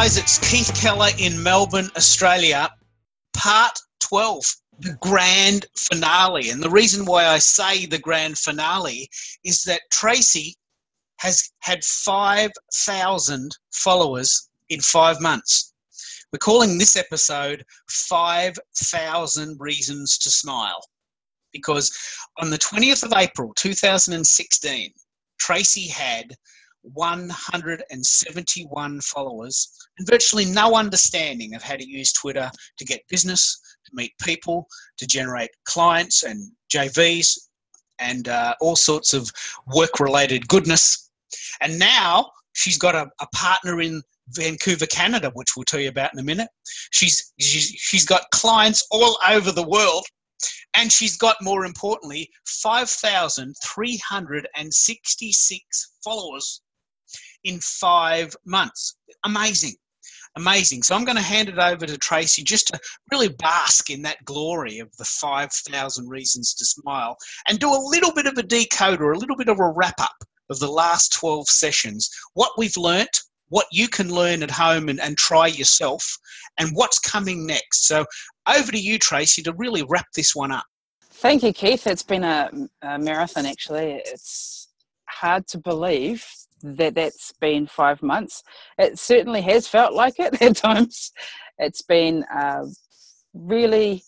guys, it's Keith Keller in Melbourne, Australia, part 12, the grand finale. And the reason why I say the grand finale is that Tracy has had 5,000 followers in five months. We're calling this episode 5,000 Reasons to Smile because on the 20th of April 2016, Tracy had 171 followers and virtually no understanding of how to use Twitter to get business, to meet people, to generate clients and JVs, and uh, all sorts of work related goodness. And now she's got a, a partner in Vancouver, Canada, which we'll tell you about in a minute. She's, she's, she's got clients all over the world. And she's got, more importantly, 5,366 followers in five months. Amazing. Amazing. So I'm going to hand it over to Tracy just to really bask in that glory of the 5,000 reasons to smile and do a little bit of a decoder, a little bit of a wrap up of the last 12 sessions, what we've learnt, what you can learn at home and, and try yourself, and what's coming next. So over to you, Tracy, to really wrap this one up. Thank you, Keith. It's been a, a marathon, actually. It's hard to believe that that's been five months. It certainly has felt like it at times. It's been uh, really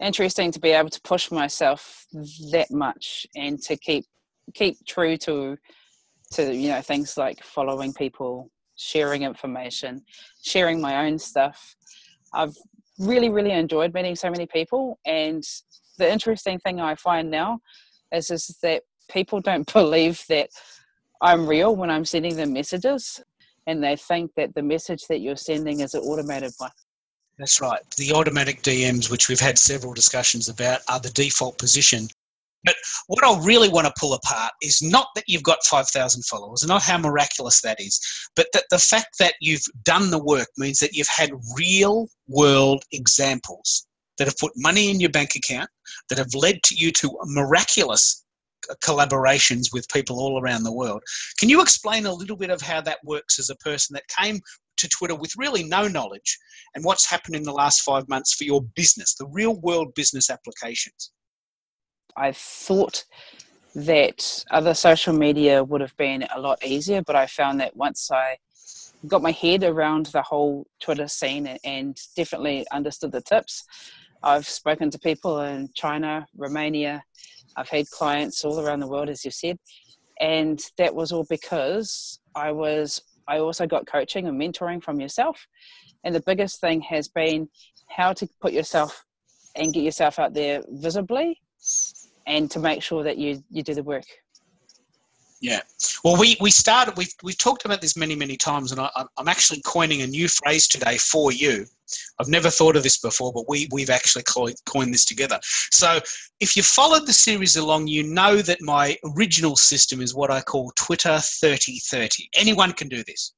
interesting to be able to push myself that much and to keep keep true to to you know things like following people, sharing information, sharing my own stuff. I've really really enjoyed meeting so many people, and the interesting thing I find now is is that people don't believe that I'm real when I'm sending them messages, and they think that the message that you're sending is an automated one. That's right. The automatic DMs, which we've had several discussions about, are the default position. But what I really want to pull apart is not that you've got 5,000 followers, and not how miraculous that is, but that the fact that you've done the work means that you've had real world examples that have put money in your bank account, that have led to you to miraculous collaborations with people all around the world. Can you explain a little bit of how that works as a person that came to Twitter with really no knowledge and what's happened in the last five months for your business, the real world business applications? I thought that other social media would have been a lot easier, but I found that once I got my head around the whole Twitter scene and definitely understood the tips, I've spoken to people in China, Romania, I've had clients all around the world, as you said, and that was all because I was. I also got coaching and mentoring from yourself, and the biggest thing has been how to put yourself and get yourself out there visibly, and to make sure that you you do the work. Yeah. Well, we, we started, we've, we've talked about this many, many times, and I, I'm actually coining a new phrase today for you. I've never thought of this before, but we, we've actually coined this together. So, if you followed the series along, you know that my original system is what I call Twitter 3030. Anyone can do this.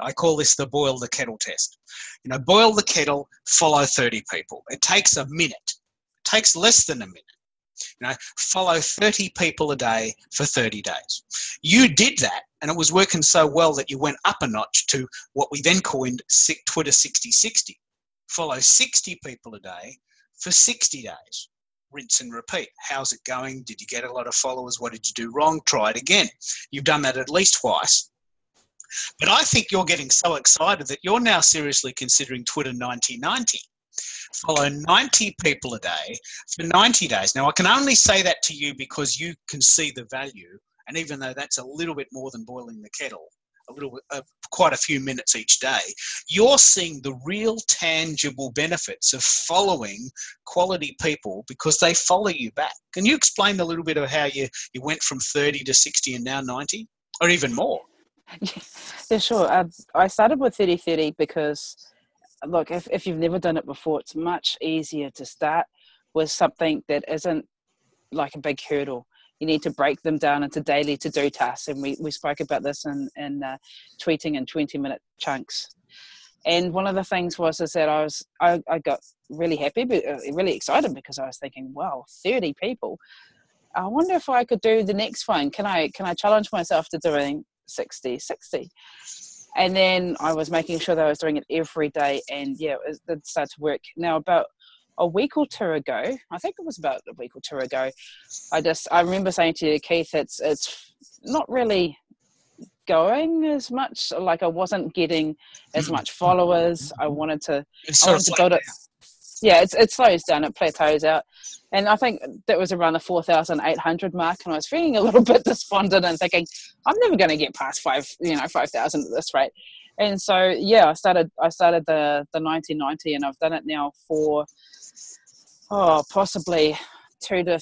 I call this the boil the kettle test. You know, boil the kettle, follow 30 people. It takes a minute, it takes less than a minute. You know, follow 30 people a day for 30 days. You did that, and it was working so well that you went up a notch to what we then coined Twitter 6060. Follow 60 people a day for 60 days. Rinse and repeat. How's it going? Did you get a lot of followers? What did you do wrong? Try it again. You've done that at least twice. But I think you're getting so excited that you're now seriously considering Twitter 9090 follow 90 people a day for 90 days. Now, I can only say that to you because you can see the value. And even though that's a little bit more than boiling the kettle, a little uh, quite a few minutes each day, you're seeing the real tangible benefits of following quality people because they follow you back. Can you explain a little bit of how you, you went from 30 to 60 and now 90 or even more? Yeah, sure. Uh, I started with 30 30 because look, if, if you've never done it before, it's much easier to start with something that isn't like a big hurdle. You need to break them down into daily to do tasks. And we, we spoke about this in, in uh, tweeting in 20 minute chunks. And one of the things was is that I was I, I got really happy, uh, really excited because I was thinking, wow, 30 people. I wonder if I could do the next one. Can I can I challenge myself to doing 60 60? And then I was making sure that I was doing it every day, and yeah, it did start to work. Now about a week or two ago, I think it was about a week or two ago, I just I remember saying to you, Keith, it's it's not really going as much. Like I wasn't getting as much followers. I wanted to. I wanted to build it. Yeah, it's, it slows down. It plateaus out, and I think that was around the four thousand eight hundred mark, and I was feeling a little bit despondent and thinking, I'm never going to get past five, you know, five thousand at this rate. And so, yeah, I started. I started the the nineteen ninety, and I've done it now for oh, possibly two to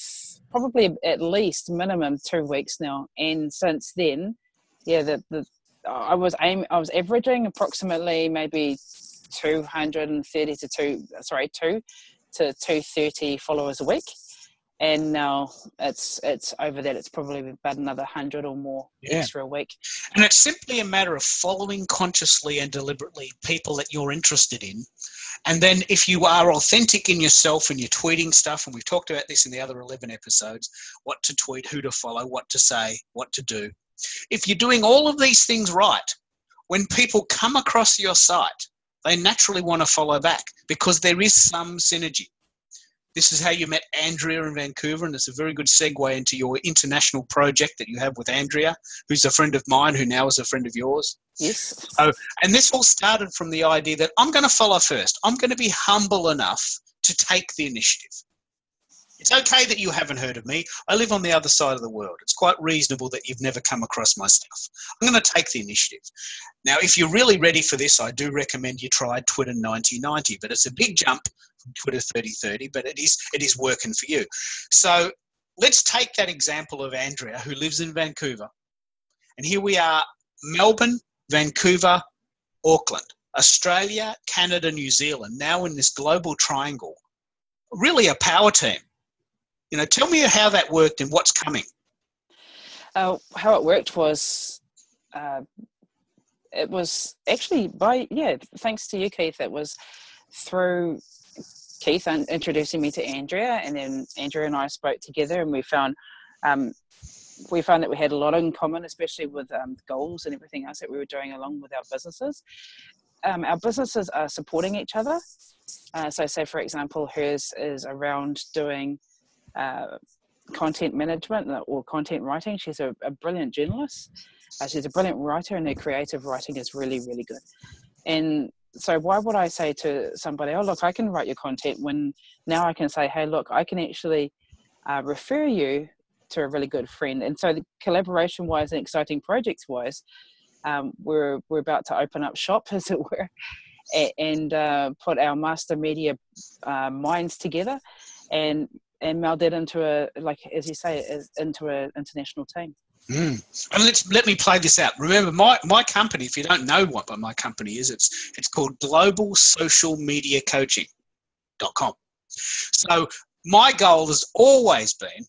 probably at least minimum two weeks now. And since then, yeah, the, the I was aim I was averaging approximately maybe 230 to two sorry two to 230 followers a week. And now it's it's over that it's probably about another 100 or more yeah. extra a week. And it's simply a matter of following consciously and deliberately people that you're interested in. And then if you are authentic in yourself and you're tweeting stuff and we've talked about this in the other 11 episodes what to tweet who to follow what to say what to do. If you're doing all of these things right when people come across your site they naturally want to follow back because there is some synergy this is how you met Andrea in Vancouver, and it's a very good segue into your international project that you have with Andrea, who's a friend of mine, who now is a friend of yours. Yes. So, and this all started from the idea that I'm going to follow first. I'm going to be humble enough to take the initiative. It's okay that you haven't heard of me. I live on the other side of the world. It's quite reasonable that you've never come across my stuff. I'm going to take the initiative. Now, if you're really ready for this, I do recommend you try Twitter 9090, but it's a big jump from Twitter 3030, but it is it is working for you. So let's take that example of Andrea, who lives in Vancouver. And here we are, Melbourne, Vancouver, Auckland, Australia, Canada, New Zealand, now in this global triangle. Really a power team. You know, tell me how that worked and what's coming. Uh, how it worked was, uh, it was actually by yeah, thanks to you, Keith. It was through Keith introducing me to Andrea, and then Andrea and I spoke together, and we found um, we found that we had a lot in common, especially with um, goals and everything else that we were doing along with our businesses. Um, our businesses are supporting each other. Uh, so, say for example, hers is around doing uh, content management or content writing. She's a, a brilliant journalist. Uh, she's a brilliant writer, and her creative writing is really, really good. And so, why would I say to somebody, "Oh, look, I can write your content," when now I can say, "Hey, look, I can actually uh, refer you to a really good friend." And so, the collaboration-wise and exciting projects-wise, um, we're we're about to open up shop, as it were, and uh, put our master media uh, minds together and and meld it into a like as you say into an international team. Mm. And let's let me play this out. Remember, my, my company, if you don't know what my company is, it's it's called Global Social Media Coaching.com. So my goal has always been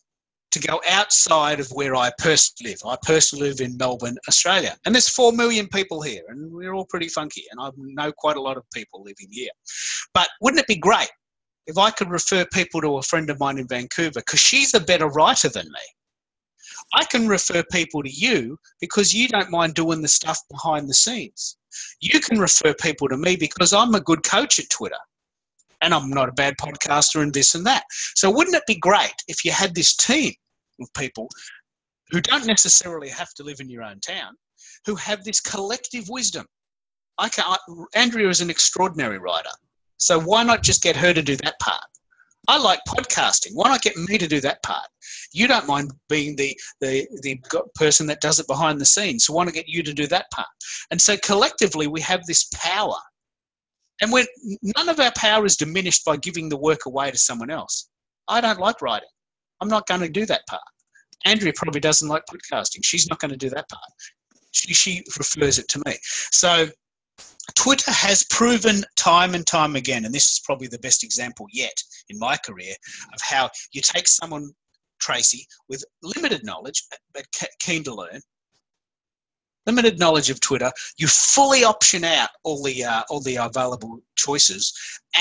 to go outside of where I personally live. I personally live in Melbourne, Australia, and there's four million people here, and we're all pretty funky, and I know quite a lot of people living here. But wouldn't it be great if I could refer people to a friend of mine in Vancouver because she's a better writer than me. I can refer people to you because you don't mind doing the stuff behind the scenes. You can refer people to me because I'm a good coach at Twitter and I'm not a bad podcaster and this and that. So, wouldn't it be great if you had this team of people who don't necessarily have to live in your own town, who have this collective wisdom? I can, I, Andrea is an extraordinary writer. So why not just get her to do that part? I like podcasting. Why not get me to do that part? You don't mind being the, the, the person that does it behind the scenes. So why not get you to do that part? And so collectively, we have this power. And when none of our power is diminished by giving the work away to someone else. I don't like writing. I'm not going to do that part. Andrea probably doesn't like podcasting. She's not going to do that part. She, she refers it to me. So Twitter has proven time and time again, and this is probably the best example yet in my career of how you take someone, Tracy, with limited knowledge but keen to learn, limited knowledge of Twitter, you fully option out all the uh, all the available choices,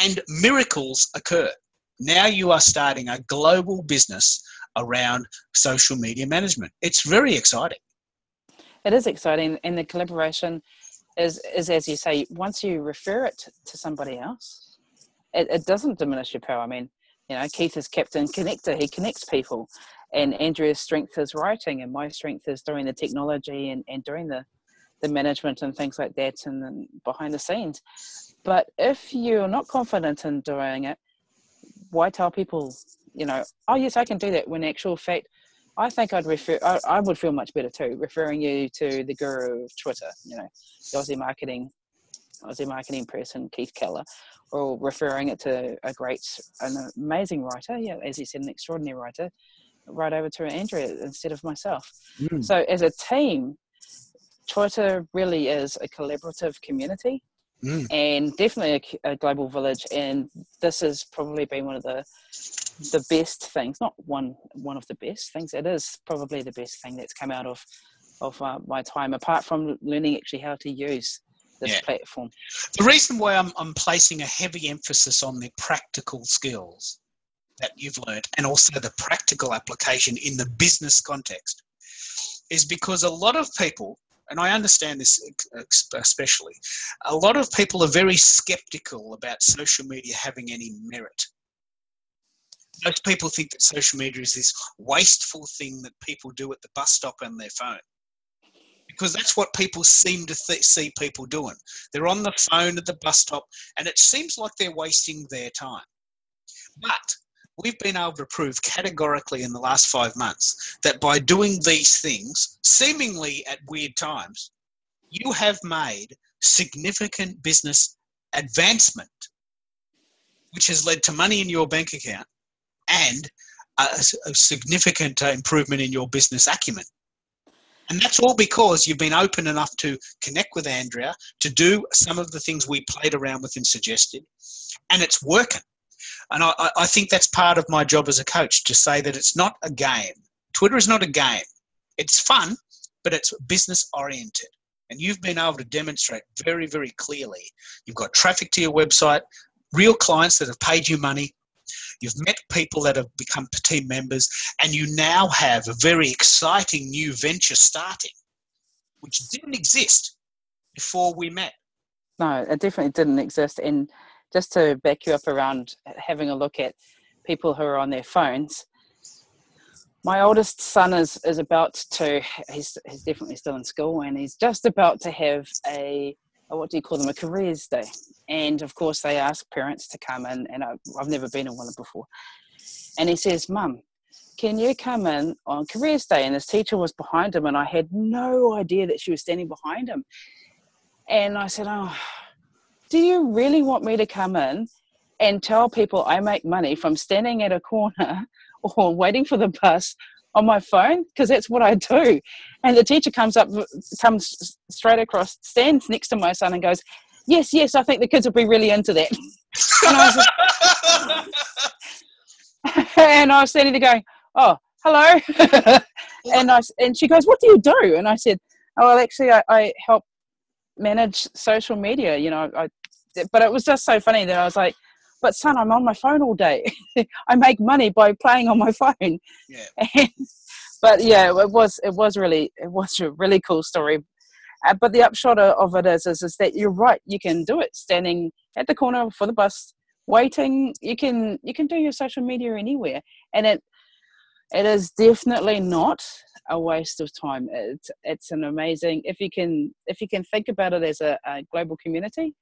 and miracles occur. Now you are starting a global business around social media management. It's very exciting. It is exciting, and the collaboration is is as you say, once you refer it to somebody else, it, it doesn't diminish your power. I mean, you know, Keith is captain connector; he connects people, and Andrea's strength is writing, and my strength is doing the technology and, and doing the the management and things like that, and then behind the scenes. But if you're not confident in doing it, why tell people, you know, oh yes, I can do that. When actual fact, I think I'd refer. I, I, would feel much better too, referring you to the guru of Twitter. You know, the Aussie marketing, Aussie marketing person Keith Keller, or referring it to a great, an amazing writer. Yeah, as he said, an extraordinary writer. Right over to Andrea instead of myself. Mm. So as a team, Twitter really is a collaborative community. Mm. and definitely a, a, global village. And this has probably been one of the the best things, not one one of the best things. It is probably the best thing that's come out of of uh, my time, apart from learning actually how to use this yeah. platform. The reason why I'm, I'm placing a heavy emphasis on the practical skills that you've learned and also the practical application in the business context is because a lot of people and I understand this especially, a lot of people are very skeptical about social media having any merit. Most people think that social media is this wasteful thing that people do at the bus stop on their phone. Because that's what people seem to th- see people doing. They're on the phone at the bus stop, and it seems like they're wasting their time. But we've been able to prove categorically in the last five months that by doing these things, seemingly at weird times, you have made significant business advancement, which has led to money in your bank account and a, a significant uh, improvement in your business acumen. And that's all because you've been open enough to connect with Andrea, to do some of the things we played around with and suggested, and it's working. And I, I think that's part of my job as a coach to say that it's not a game. Twitter is not a game. It's fun, but it's business oriented. And you've been able to demonstrate very, very clearly. You've got traffic to your website, real clients that have paid you money. You've met people that have become team members, and you now have a very exciting new venture starting, which didn't exist before we met. No, it definitely didn't exist. And just to back you up around having a look at people who are on their phones. My oldest son is, is about to, he's, he's definitely still in school and he's just about to have a, a what do you call them, a careers day. And of course, they ask parents to come in, and I, I've never been in one before. And he says, Mum, can you come in on careers day? And his teacher was behind him, and I had no idea that she was standing behind him. And I said, Oh, do you really want me to come in and tell people I make money from standing at a corner or waiting for the bus on my phone? Because that's what I do. And the teacher comes up, comes straight across, stands next to my son and goes, Yes, yes, I think the kids will be really into that. and, I was, and I was standing there going, Oh, hello. and I, and she goes, What do you do? And I said, Oh, well, actually, I, I help manage social media. You know, I but it was just so funny that I was like, but son, I'm on my phone all day. I make money by playing on my phone. Yeah. And, but yeah, it was it was really it was a really cool story. Uh, but the upshot of it is, is is that you're right. You can do it standing at the corner for the bus, waiting. You can you can do your social media anywhere, and it it is definitely not a waste of time. It's it's an amazing if you can if you can think about it as a, a global community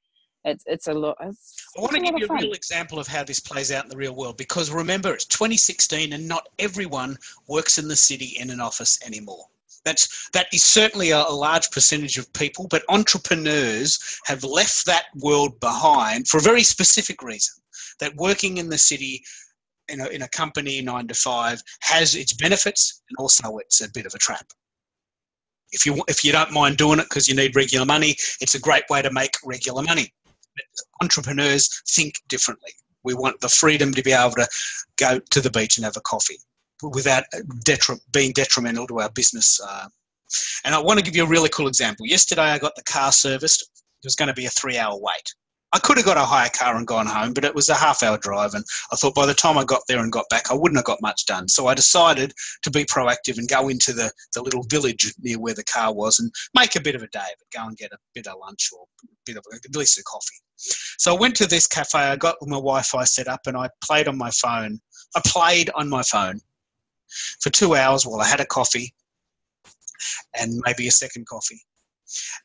it's it's a lot. It's, I want to give you a real example of how this plays out in the real world because remember it's 2016 and not everyone works in the city in an office anymore. That's that is certainly a, a large percentage of people, but entrepreneurs have left that world behind for a very specific reason. That working in the city in a, in a company nine to five has its benefits and also it's a bit of a trap if you if you don't mind doing it because you need regular money, it's a great way to make regular money entrepreneurs think differently. We want the freedom to be able to go to the beach and have a coffee without detri- being detrimental to our business. Uh, and I want to give you a really cool example. Yesterday, I got the car serviced. It was going to be a three hour wait. I could have got a hire car and gone home, but it was a half hour drive. And I thought by the time I got there and got back, I wouldn't have got much done. So I decided to be proactive and go into the, the little village near where the car was and make a bit of a day of it, go and get a bit of lunch or bit of at least a coffee. So I went to this cafe, I got my Wi Fi set up and I played on my phone. I played on my phone for two hours while I had a coffee and maybe a second coffee.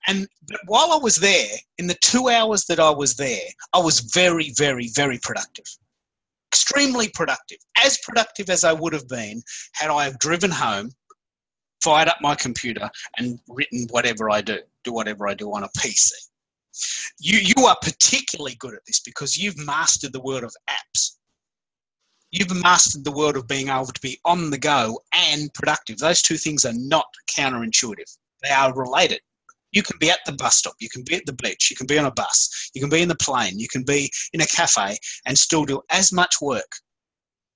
And but while I was there, in the two hours that I was there, I was very, very, very productive. Extremely productive. As productive as I would have been had I have driven home, fired up my computer, and written whatever I do, do whatever I do on a PC. You, you are particularly good at this because you've mastered the world of apps. You've mastered the world of being able to be on the go and productive. Those two things are not counterintuitive, they are related. You can be at the bus stop, you can be at the beach, you can be on a bus, you can be in the plane, you can be in a cafe and still do as much work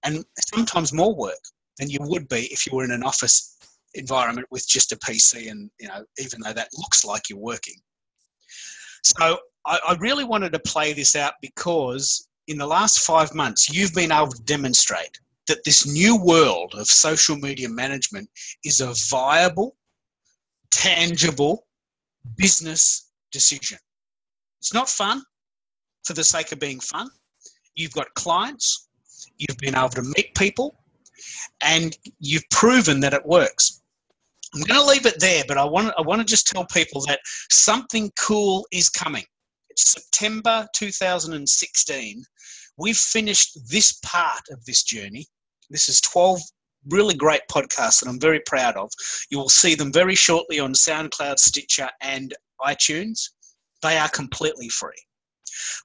and sometimes more work than you would be if you were in an office environment with just a PC and you know even though that looks like you're working. So I, I really wanted to play this out because in the last five months you've been able to demonstrate that this new world of social media management is a viable, tangible, business decision. It's not fun for the sake of being fun. You've got clients, you've been able to meet people, and you've proven that it works. I'm going to leave it there, but I want, I want to just tell people that something cool is coming. It's September 2016. We've finished this part of this journey. This is 12 really great podcasts that I'm very proud of. You will see them very shortly on SoundCloud, Stitcher, and iTunes. They are completely free.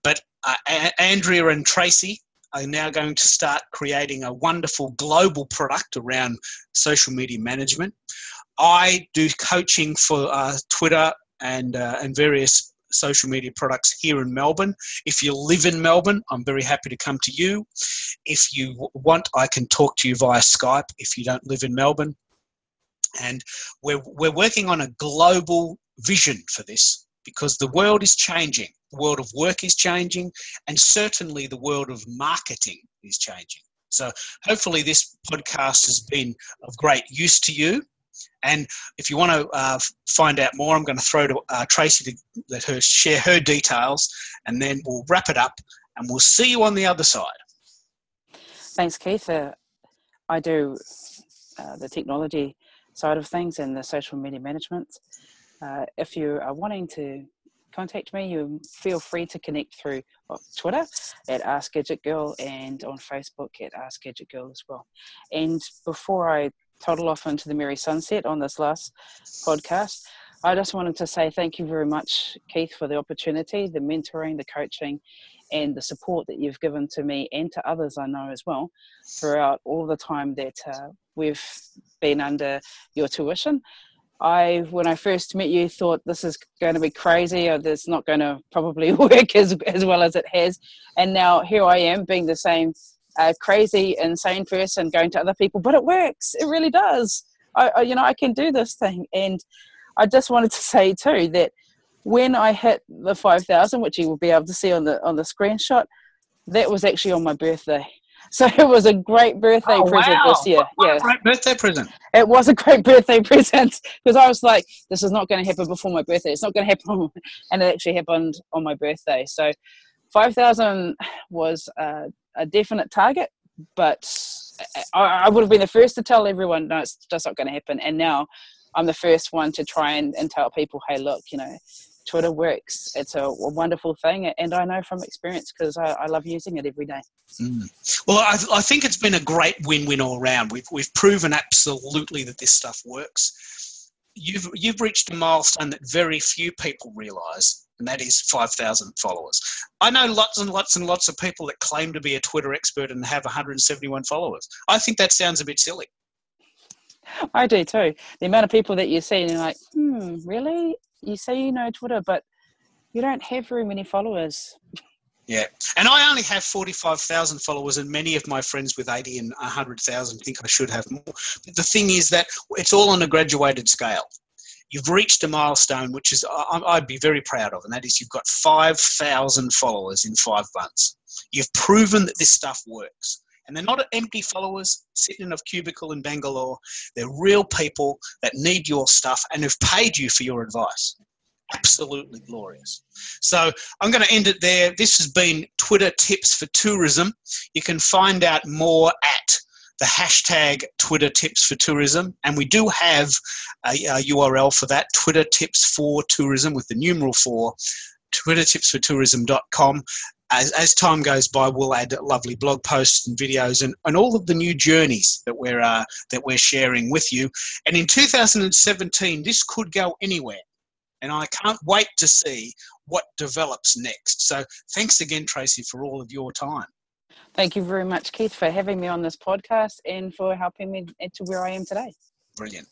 But uh, a- Andrea and Tracy are now going to start creating a wonderful global product around social media management. I do coaching for uh, Twitter and uh, and various social media products here in Melbourne. If you live in Melbourne, I'm very happy to come to you. If you want, I can talk to you via Skype if you don't live in Melbourne. And we're, we're working on a global vision for this because the world is changing. The world of work is changing, and certainly the world of marketing is changing. So, hopefully, this podcast has been of great use to you. And if you want to uh, find out more, I'm going to throw to uh, Tracy to let her share her details, and then we'll wrap it up, and we'll see you on the other side. Thanks, Keith. Uh, I do uh, the technology side of things and the social media management. Uh, if you are wanting to contact me, you feel free to connect through Twitter at Ask Gadget Girl and on Facebook at Ask Gadget Girl as well. And before I toddle off into the merry sunset on this last podcast, I just wanted to say thank you very much, Keith, for the opportunity, the mentoring, the coaching, and the support that you've given to me and to others I know as well throughout all the time that uh, we've been under your tuition. I, when I first met you, thought this is going to be crazy or this not going to probably work as, as well as it has. And now here I am being the same uh, crazy, insane person going to other people, but it works. It really does. I, I, you know, I can do this thing. And I just wanted to say too that when I hit the 5,000, which you will be able to see on the, on the screenshot, that was actually on my birthday. So it was a great birthday Oh, present wow. this year. What a Yeah, Great birthday present. it was a great birthday present because I was like, this is not going to happen before my birthday. It's not going to happen, and it actually happened on my birthday. So, five thousand was a, a definite target, but I, I would have been the first to tell everyone, no, it's just not going to happen. And now, I'm the first one to try and, and tell people, hey, look, you know. Twitter works. It's a, a wonderful thing, and I know from experience because I, I love using it every day. Mm. Well, I, I think it's been a great win-win all around. We've we've proven absolutely that this stuff works. You've you've reached a milestone that very few people realise, and that is five thousand followers. I know lots and lots and lots of people that claim to be a Twitter expert and have 171 followers. I think that sounds a bit silly. I do too. The amount of people that you see and you're like, hmm, really? You say you know Twitter, but you don't have very many followers. Yeah, and I only have 45,000 followers, and many of my friends with 80 and 100,000 think I should have more. But the thing is that it's all on a graduated scale. You've reached a milestone which is I, I'd be very proud of, and that is you've got 5,000 followers in five months. You've proven that this stuff works. And they're not empty followers sitting in a cubicle in Bangalore. They're real people that need your stuff and have paid you for your advice. Absolutely glorious. So I'm going to end it there. This has been Twitter Tips for Tourism. You can find out more at the hashtag Twitter Tips for Tourism. And we do have a, a URL for that Twitter Tips for Tourism with the numeral four, twittertipsfortourism.com. As, as time goes by, we'll add lovely blog posts and videos and, and all of the new journeys that we're, uh, that we're sharing with you. And in 2017, this could go anywhere. And I can't wait to see what develops next. So thanks again, Tracy, for all of your time. Thank you very much, Keith, for having me on this podcast and for helping me to where I am today. Brilliant.